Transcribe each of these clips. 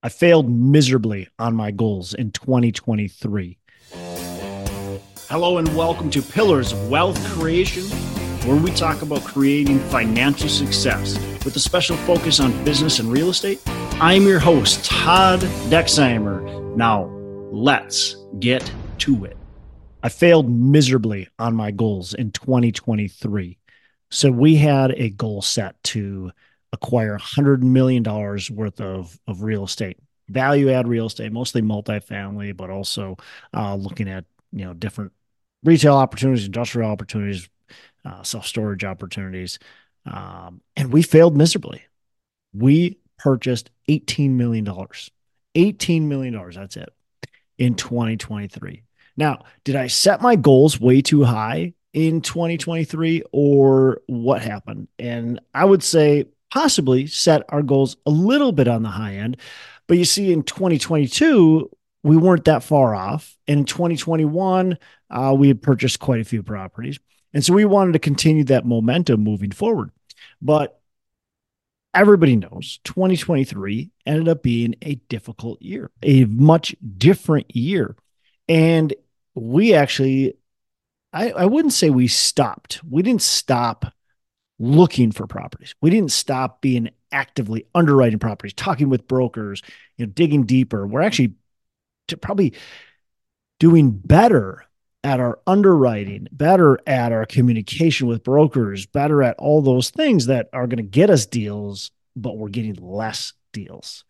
I failed miserably on my goals in 2023. Hello, and welcome to Pillars of Wealth Creation, where we talk about creating financial success with a special focus on business and real estate. I'm your host, Todd Dexheimer. Now, let's get to it. I failed miserably on my goals in 2023. So, we had a goal set to acquire $100 million worth of, of real estate, value add real estate, mostly multifamily, but also uh, looking at, you know, different retail opportunities, industrial opportunities, uh, self storage opportunities. Um, and we failed miserably. We purchased $18 million. $18 million. That's it in 2023. Now, did I set my goals way too high in 2023 or what happened? And I would say possibly set our goals a little bit on the high end. But you see, in 2022, we weren't that far off. And in 2021, uh, we had purchased quite a few properties. And so we wanted to continue that momentum moving forward. But everybody knows 2023 ended up being a difficult year, a much different year. And we actually, I, I wouldn't say we stopped. We didn't stop looking for properties. We didn't stop being actively underwriting properties, talking with brokers, you know, digging deeper. We're actually probably doing better at our underwriting, better at our communication with brokers, better at all those things that are going to get us deals, but we're getting less deals.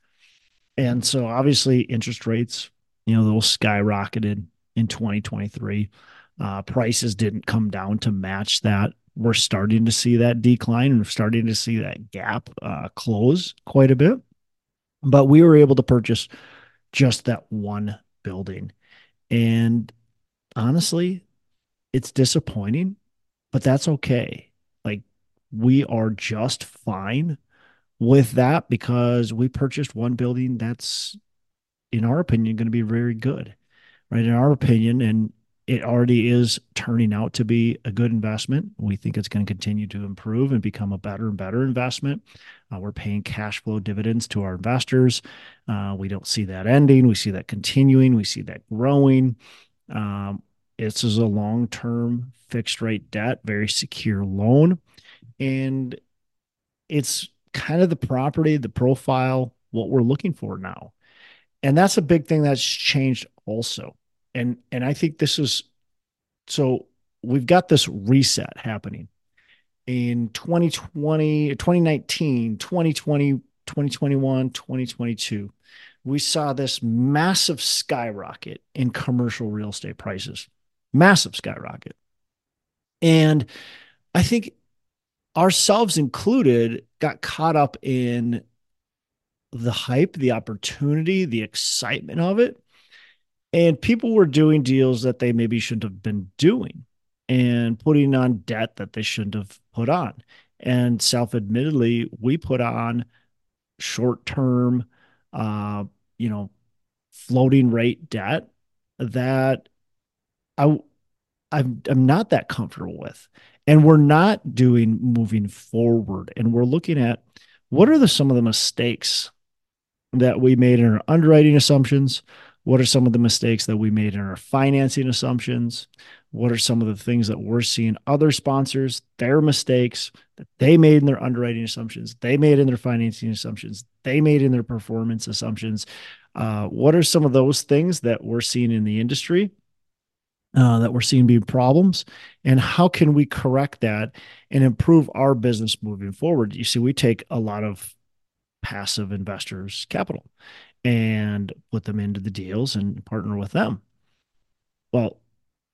And so obviously interest rates, you know, those skyrocketed in 2023. Uh, prices didn't come down to match that we're starting to see that decline and starting to see that gap uh, close quite a bit. But we were able to purchase just that one building. And honestly, it's disappointing, but that's okay. Like we are just fine with that because we purchased one building that's, in our opinion, going to be very good, right? In our opinion, and it already is turning out to be a good investment. We think it's going to continue to improve and become a better and better investment. Uh, we're paying cash flow dividends to our investors. Uh, we don't see that ending. We see that continuing. We see that growing. Um, this is a long term fixed rate debt, very secure loan. And it's kind of the property, the profile, what we're looking for now. And that's a big thing that's changed also and and I think this is so we've got this reset happening. In 2020 2019 2020 2021 2022 we saw this massive skyrocket in commercial real estate prices. Massive skyrocket. And i think ourselves included got caught up in the hype the opportunity the excitement of it and people were doing deals that they maybe shouldn't have been doing and putting on debt that they shouldn't have put on. And self admittedly, we put on short term, uh, you know, floating rate debt that I, I'm, I'm not that comfortable with. And we're not doing moving forward. And we're looking at what are the, some of the mistakes that we made in our underwriting assumptions? What are some of the mistakes that we made in our financing assumptions? What are some of the things that we're seeing other sponsors, their mistakes that they made in their underwriting assumptions, they made in their financing assumptions, they made in their performance assumptions? Uh, what are some of those things that we're seeing in the industry? Uh, that we're seeing be problems and how can we correct that and improve our business moving forward you see we take a lot of passive investors capital and put them into the deals and partner with them. Well,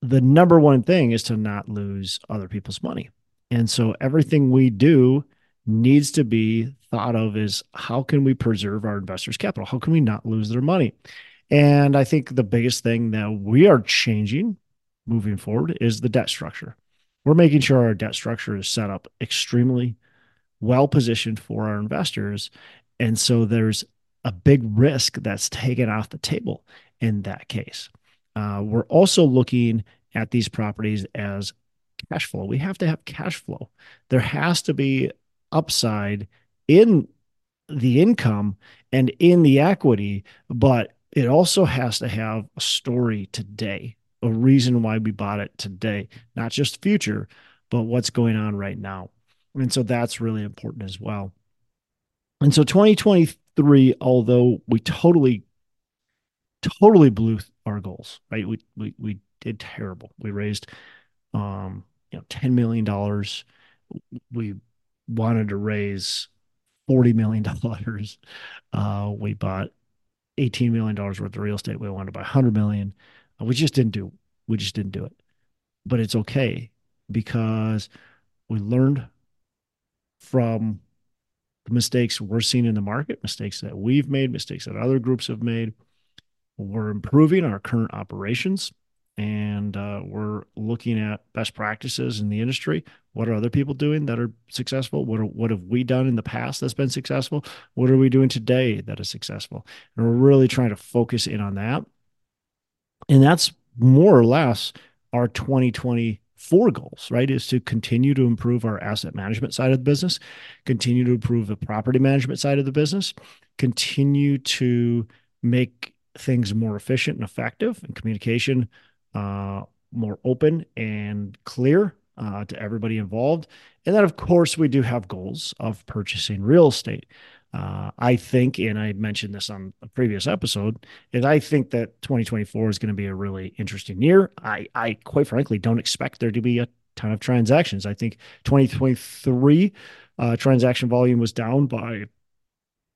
the number one thing is to not lose other people's money. And so everything we do needs to be thought of as how can we preserve our investors' capital? How can we not lose their money? And I think the biggest thing that we are changing moving forward is the debt structure. We're making sure our debt structure is set up extremely well positioned for our investors. And so there's a big risk that's taken off the table in that case. Uh, we're also looking at these properties as cash flow. We have to have cash flow. There has to be upside in the income and in the equity, but it also has to have a story today, a reason why we bought it today, not just future, but what's going on right now. And so that's really important as well. And so 2023, although we totally, totally blew our goals, right? We we we did terrible. We raised um, you know, $10 million. We wanted to raise $40 million. Uh, we bought $18 million worth of real estate. We wanted to buy 100 million. We just didn't do, we just didn't do it. But it's okay because we learned from the mistakes we're seeing in the market, mistakes that we've made, mistakes that other groups have made. We're improving our current operations and uh, we're looking at best practices in the industry. What are other people doing that are successful? What are, what have we done in the past that's been successful? What are we doing today that is successful? And we're really trying to focus in on that. And that's more or less our 2024 goals, right? Is to continue to improve our asset management side of the business, continue to improve the property management side of the business, continue to make things more efficient and effective and communication uh, more open and clear uh, to everybody involved. And then, of course, we do have goals of purchasing real estate. Uh, I think, and I mentioned this on a previous episode, is I think that 2024 is going to be a really interesting year. I, I quite frankly don't expect there to be a ton of transactions. I think 2023 uh, transaction volume was down by,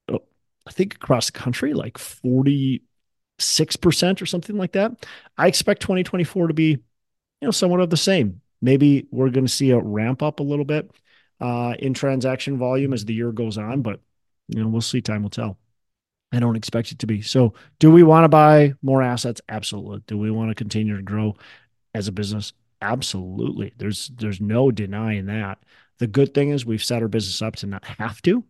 oh, I think across the country, like 40 6% or something like that. I expect 2024 to be, you know, somewhat of the same. Maybe we're going to see a ramp up a little bit uh, in transaction volume as the year goes on, but you know, we'll see. Time will tell. I don't expect it to be. So, do we want to buy more assets? Absolutely. Do we want to continue to grow as a business? Absolutely. There's there's no denying that. The good thing is we've set our business up to not have to.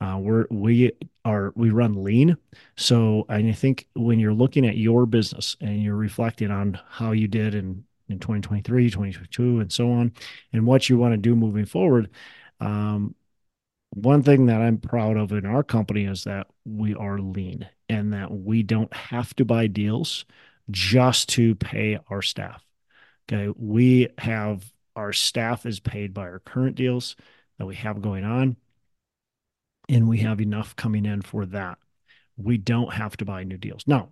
Uh, we're we are we run lean, so and I think when you're looking at your business and you're reflecting on how you did in in 2023, 2022, and so on, and what you want to do moving forward, um, one thing that I'm proud of in our company is that we are lean and that we don't have to buy deals just to pay our staff. Okay, we have our staff is paid by our current deals that we have going on and we have enough coming in for that. We don't have to buy new deals. Now,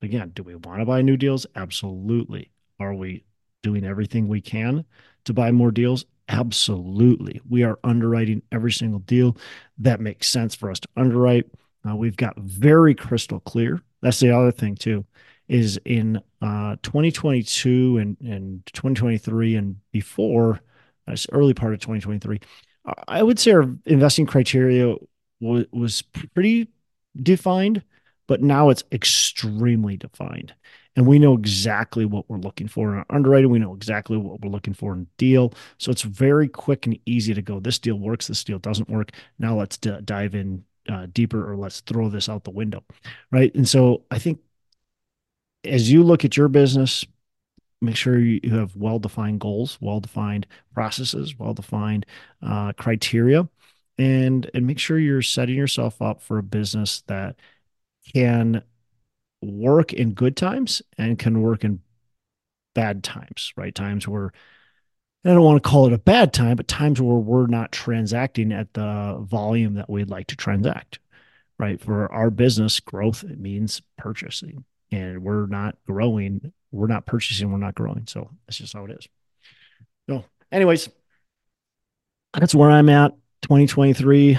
again, do we want to buy new deals? Absolutely. Are we doing everything we can to buy more deals? Absolutely. We are underwriting every single deal that makes sense for us to underwrite. Uh, we've got very crystal clear. That's the other thing too, is in uh, 2022 and, and 2023 and before, this early part of 2023, I would say our investing criteria was, was pretty defined, but now it's extremely defined. And we know exactly what we're looking for in our underwriting. We know exactly what we're looking for in deal. So it's very quick and easy to go, this deal works, this deal doesn't work. Now let's d- dive in uh, deeper or let's throw this out the window. Right. And so I think as you look at your business, make sure you have well defined goals, well defined processes, well defined uh, criteria, and and make sure you're setting yourself up for a business that can work in good times and can work in bad times, right? Times where I don't want to call it a bad time, but times where we're not transacting at the volume that we'd like to transact, right? For our business growth, it means purchasing and we're not growing, we're not purchasing, we're not growing. So that's just how it is. So, anyways, that's where I'm at. 2023,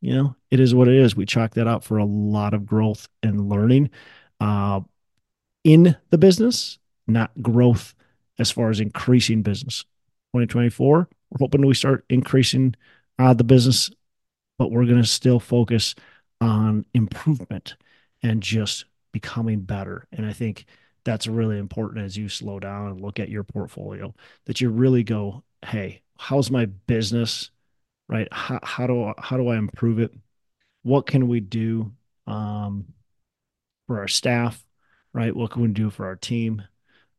you know, it is what it is. We chalk that up for a lot of growth and learning uh, in the business, not growth as far as increasing business. 2024, we're hoping we start increasing uh, the business, but we're going to still focus on improvement and just becoming better. And I think that's really important as you slow down and look at your portfolio that you really go, hey, how's my business? Right? How, how do how do I improve it? What can we do um, for our staff? Right? What can we do for our team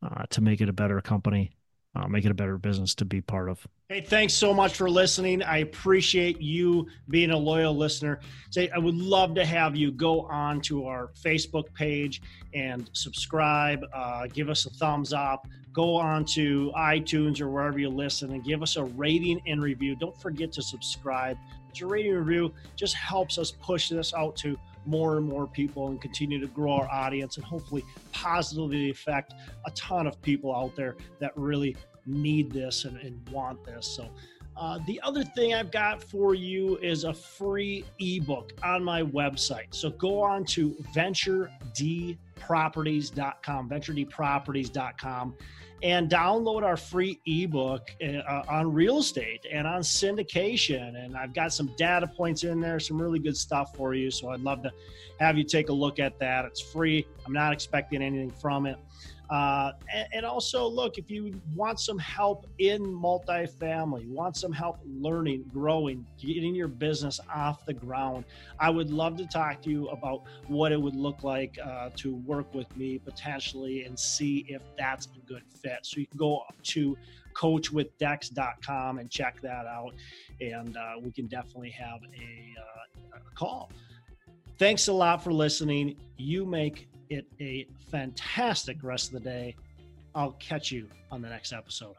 uh, to make it a better company? uh, make it a better business to be part of. Hey, thanks so much for listening. I appreciate you being a loyal listener. Say, I would love to have you go on to our Facebook page and subscribe. Uh, give us a thumbs up. Go on to iTunes or wherever you listen and give us a rating and review. Don't forget to subscribe. Your rating review just helps us push this out to more and more people and continue to grow our audience and hopefully positively affect a ton of people out there that really need this and, and want this. So, uh, the other thing I've got for you is a free ebook on my website. So go on to venturedproperties.com, venturedproperties.com, and download our free ebook uh, on real estate and on syndication. And I've got some data points in there, some really good stuff for you. So I'd love to have you take a look at that. It's free, I'm not expecting anything from it. Uh, and, and, also, look, if you want some help in multifamily, want some help learning, growing, getting your business off the ground, I would love to talk to you about what it would look like uh, to work with me potentially and see if that's a good fit. So you can go to coachwithdex.com and check that out, and uh, we can definitely have a, uh, a call. Thanks a lot for listening. You make it a fantastic rest of the day. I'll catch you on the next episode.